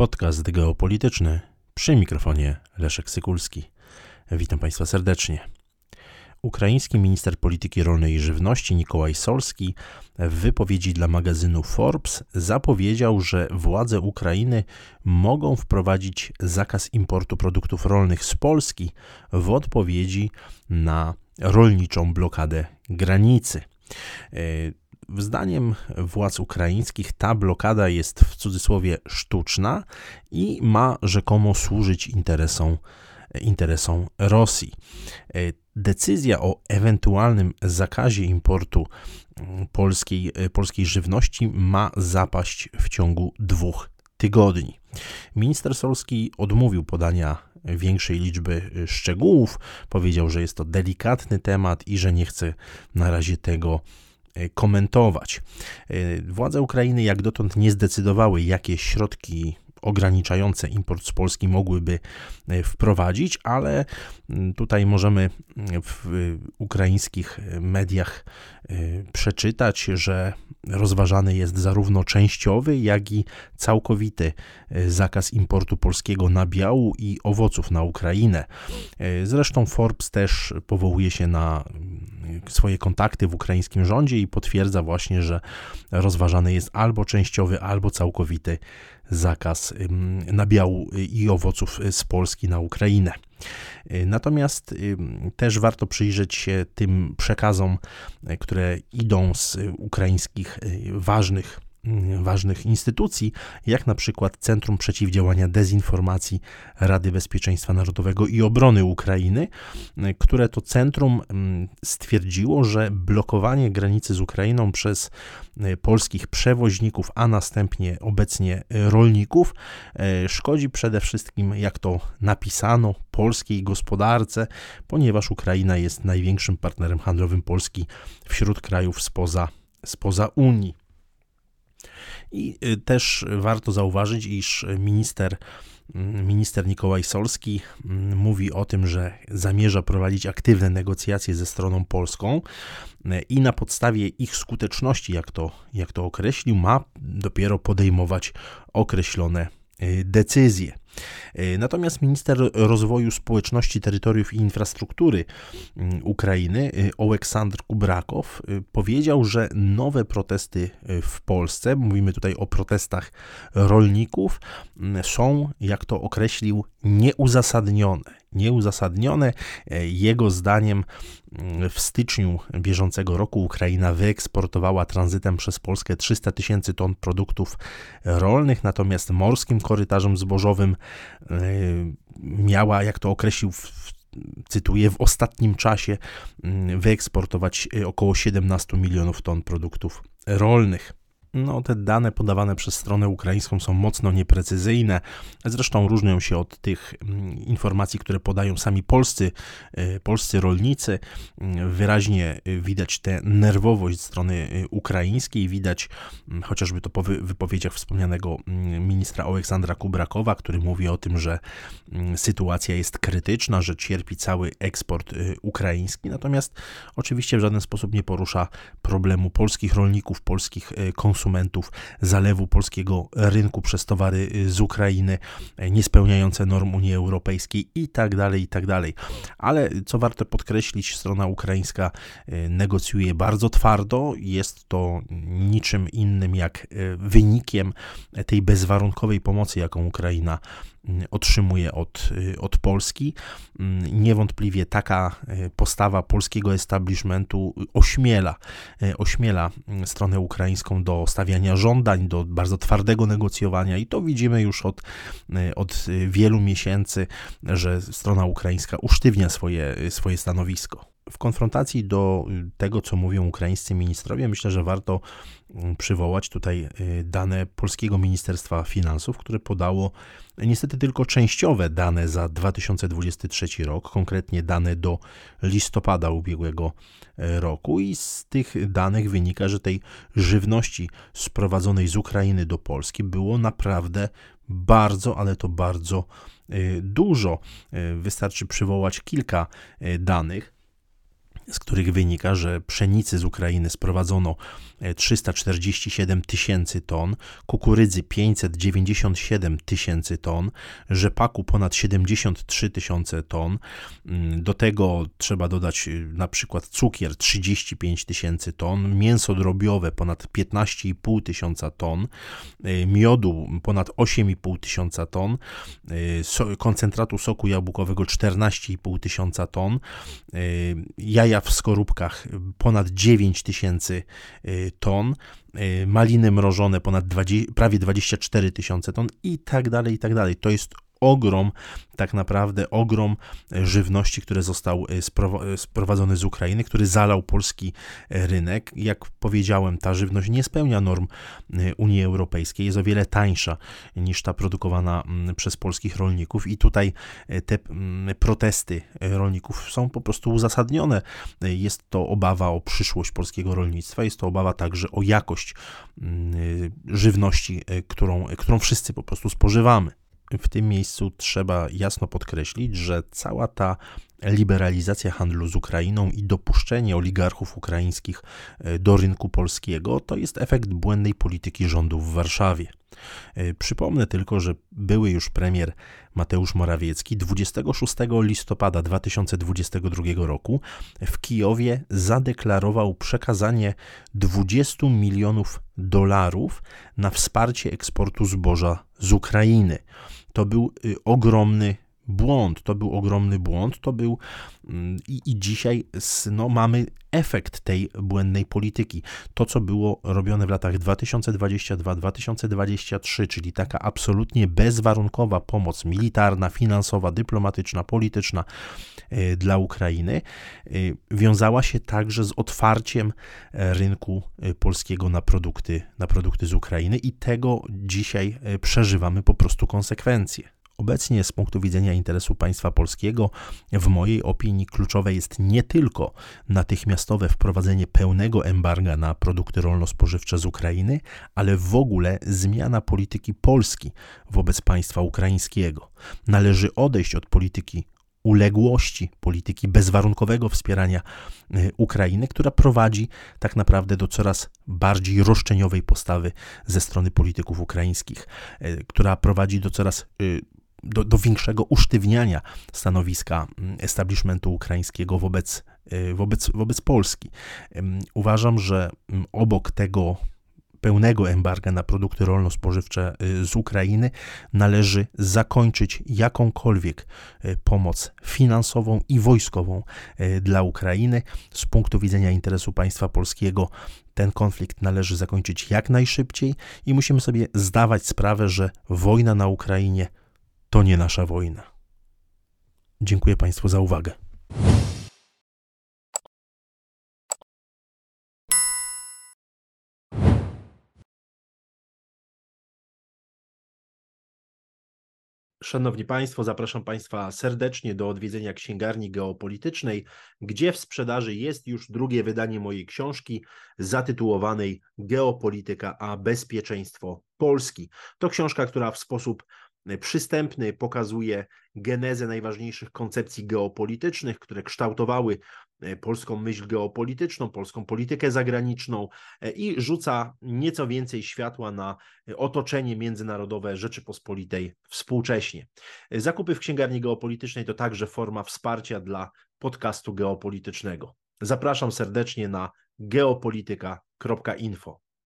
Podcast geopolityczny przy mikrofonie Leszek Sykulski. Witam Państwa serdecznie. Ukraiński minister polityki rolnej i żywności Nikołaj Solski w wypowiedzi dla magazynu Forbes zapowiedział, że władze Ukrainy mogą wprowadzić zakaz importu produktów rolnych z Polski w odpowiedzi na rolniczą blokadę granicy. Zdaniem władz ukraińskich ta blokada jest w cudzysłowie sztuczna i ma rzekomo służyć interesom, interesom Rosji. Decyzja o ewentualnym zakazie importu polskiej, polskiej żywności ma zapaść w ciągu dwóch tygodni. Minister Solski odmówił podania większej liczby szczegółów, powiedział, że jest to delikatny temat i że nie chce na razie tego E, komentować. E, władze Ukrainy jak dotąd nie zdecydowały, jakie środki ograniczające import z Polski mogłyby e, wprowadzić, ale tutaj możemy w ukraińskich mediach przeczytać, że rozważany jest zarówno częściowy, jak i całkowity zakaz importu polskiego nabiału i owoców na Ukrainę. Zresztą Forbes też powołuje się na swoje kontakty w ukraińskim rządzie i potwierdza właśnie, że rozważany jest albo częściowy, albo całkowity zakaz nabiału i owoców z Polski na Ukrainę. Natomiast też warto przyjrzeć się tym przekazom, które idą z ukraińskich ważnych ważnych instytucji, jak na przykład Centrum Przeciwdziałania Dezinformacji Rady Bezpieczeństwa Narodowego i Obrony Ukrainy, które to centrum mm, stwierdziło, że blokowanie granicy z Ukrainą przez polskich przewoźników, a następnie obecnie rolników, e, szkodzi przede wszystkim, jak to napisano, polskiej gospodarce, ponieważ Ukraina jest największym partnerem handlowym Polski wśród krajów spoza, spoza Unii. I y, też warto zauważyć, iż minister mm, minister Nikołaj Solski mm, mówi o tym, że zamierza prowadzić aktywne negocjacje ze stroną polską y, i na podstawie ich skuteczności, jak to, jak to określił, ma dopiero podejmować określone y, decyzje. E, natomiast minister rozwoju społeczności, terytoriów i infrastruktury mm, Ukrainy, e, Oleksandr Kubrakow, e, powiedział, że nowe protesty w Polsce, mówimy tutaj o protestach rolników, mm, są, jak to określił, nieuzasadnione nieuzasadnione. Jego zdaniem w styczniu bieżącego roku Ukraina wyeksportowała tranzytem przez Polskę 300 tysięcy ton produktów rolnych, natomiast morskim korytarzem zbożowym e, miała, jak to określił cytuję, w ostatnim czasie wyeksportować około 17 milionów ton produktów rolnych. No, te dane podawane przez stronę ukraińską są mocno nieprecyzyjne, zresztą różnią się od tych mm, informacji, które podają sami polscy, e, polscy rolnicy. Mm, wyraźnie widać tę nerwowość strony e, ukraińskiej, widać mm, chociażby to po wypowiedziach wspomnianego ministra Aleksandra Kubrakowa, który mówi o tym, że sytuacja jest krytyczna, że cierpi cały eksport ukraiński, natomiast oczywiście w żaden sposób nie porusza problemu polskich rolników, polskich konsumentów, konsumentów, zalewu polskiego rynku przez towary y, z Ukrainy, e, niespełniające norm Unii Europejskiej i tak dalej, i tak dalej. Ale co warto podkreślić, strona ukraińska e, negocjuje bardzo twardo, jest to niczym innym jak e, wynikiem tej bezwarunkowej pomocy, jaką Ukraina otrzymuje od, od Polski. Niewątpliwie taka e, postawa polskiego establishmentu ośmiela, e, ośmiela stronę ukraińską do stawiania żądań, do bardzo twardego negocjowania i to widzimy już od, od wielu miesięcy, że strona ukraińska usztywnia swoje, swoje stanowisko w konfrontacji do tego, co mówią ukraińscy ministrowie, myślę, że warto mm, przywołać tutaj y, dane Polskiego Ministerstwa Finansów, które podało niestety tylko częściowe dane za 2023 rok, konkretnie dane do listopada ubiegłego roku i z tych danych wynika, że tej żywności sprowadzonej z Ukrainy do Polski było naprawdę bardzo, ale to bardzo y, dużo. Y, wystarczy przywołać kilka danych. Z których wynika, że pszenicy z Ukrainy sprowadzono 347 tysięcy ton, kukurydzy 597 tysięcy ton, rzepaku ponad 73 tysiące ton. Mm, do tego trzeba dodać y, na przykład cukier 35 tysięcy ton, mięso drobiowe ponad 15,5 tysiąca ton, y, miodu ponad 8,5 tysiąca ton, koncentratu soku jabłkowego 14,5 tysiąca ton, jaja w skorupkach ponad 9 tysięcy ton, y, maliny mrożone ponad 20, prawie 24 tysiące ton i tak dalej, i tak dalej. To jest ogrom, tak naprawdę ogrom żywności, który został e, e, sprowadzony z Ukrainy, który zalał polski e, rynek. Jak powiedziałem, ta żywność nie spełnia norm Unii Europejskiej, jest o wiele tańsza niż ta produkowana przez polskich rolników i tutaj te protesty rolników są po prostu uzasadnione. Jest to obawa o przyszłość polskiego rolnictwa, jest to obawa także o jakość żywności, którą, którą wszyscy po prostu spożywamy w tym miejscu trzeba jasno podkreślić, że cała ta liberalizacja handlu z Ukrainą i dopuszczenie oligarchów ukraińskich e, do rynku polskiego to jest efekt błędnej polityki rządu w Warszawie. E, przypomnę tylko, że były już premier Mateusz Morawiecki 26 listopada 2022 roku w Kijowie zadeklarował przekazanie 20 milionów dolarów na wsparcie eksportu zboża z Ukrainy. To był y, ogromny błąd, to był ogromny błąd, to był mm, i, i dzisiaj no, mamy efekt tej błędnej polityki. To, co było robione w latach 2022-2023, czyli taka absolutnie bezwarunkowa pomoc militarna, finansowa, dyplomatyczna, polityczna y, dla Ukrainy, y, wiązała się także z otwarciem e, rynku polskiego na produkty, na produkty z Ukrainy i tego dzisiaj przeżywamy po prostu konsekwencje. Obecnie z punktu widzenia interesu państwa polskiego, w mojej opinii kluczowe jest nie tylko natychmiastowe wprowadzenie pełnego embarga na produkty rolno-spożywcze z Ukrainy, ale w ogóle zmiana polityki Polski wobec państwa ukraińskiego. Należy odejść od polityki uległości, polityki bezwarunkowego wspierania y, Ukrainy, która prowadzi tak naprawdę do coraz bardziej roszczeniowej postawy ze strony polityków ukraińskich, y, która prowadzi do coraz y, do, do większego usztywniania stanowiska mm, establishmentu ukraińskiego wobec, y, wobec, wobec Polski. Uważam, że mm, obok tego pełnego embarga na produkty rolno-spożywcze y, z Ukrainy należy zakończyć jakąkolwiek y, pomoc finansową i wojskową dla Ukrainy. Z punktu widzenia interesu państwa polskiego ten konflikt należy zakończyć jak najszybciej i musimy sobie zdawać sprawę, że wojna na Ukrainie to nie nasza wojna. Dziękuję Państwu za uwagę. Szanowni Państwo, zapraszam Państwa serdecznie do odwiedzenia księgarni geopolitycznej, gdzie w sprzedaży jest już drugie wydanie mojej książki zatytułowanej Geopolityka a bezpieczeństwo Polski. To książka, która w sposób przystępny, pokazuje genezę najważniejszych koncepcji geopolitycznych, które kształtowały e, polską myśl geopolityczną, polską politykę zagraniczną e, i rzuca nieco więcej światła na otoczenie międzynarodowe Rzeczypospolitej współcześnie. Zakupy w księgarni geopolitycznej to także forma wsparcia dla podcastu geopolitycznego. Zapraszam serdecznie na geopolityka.info.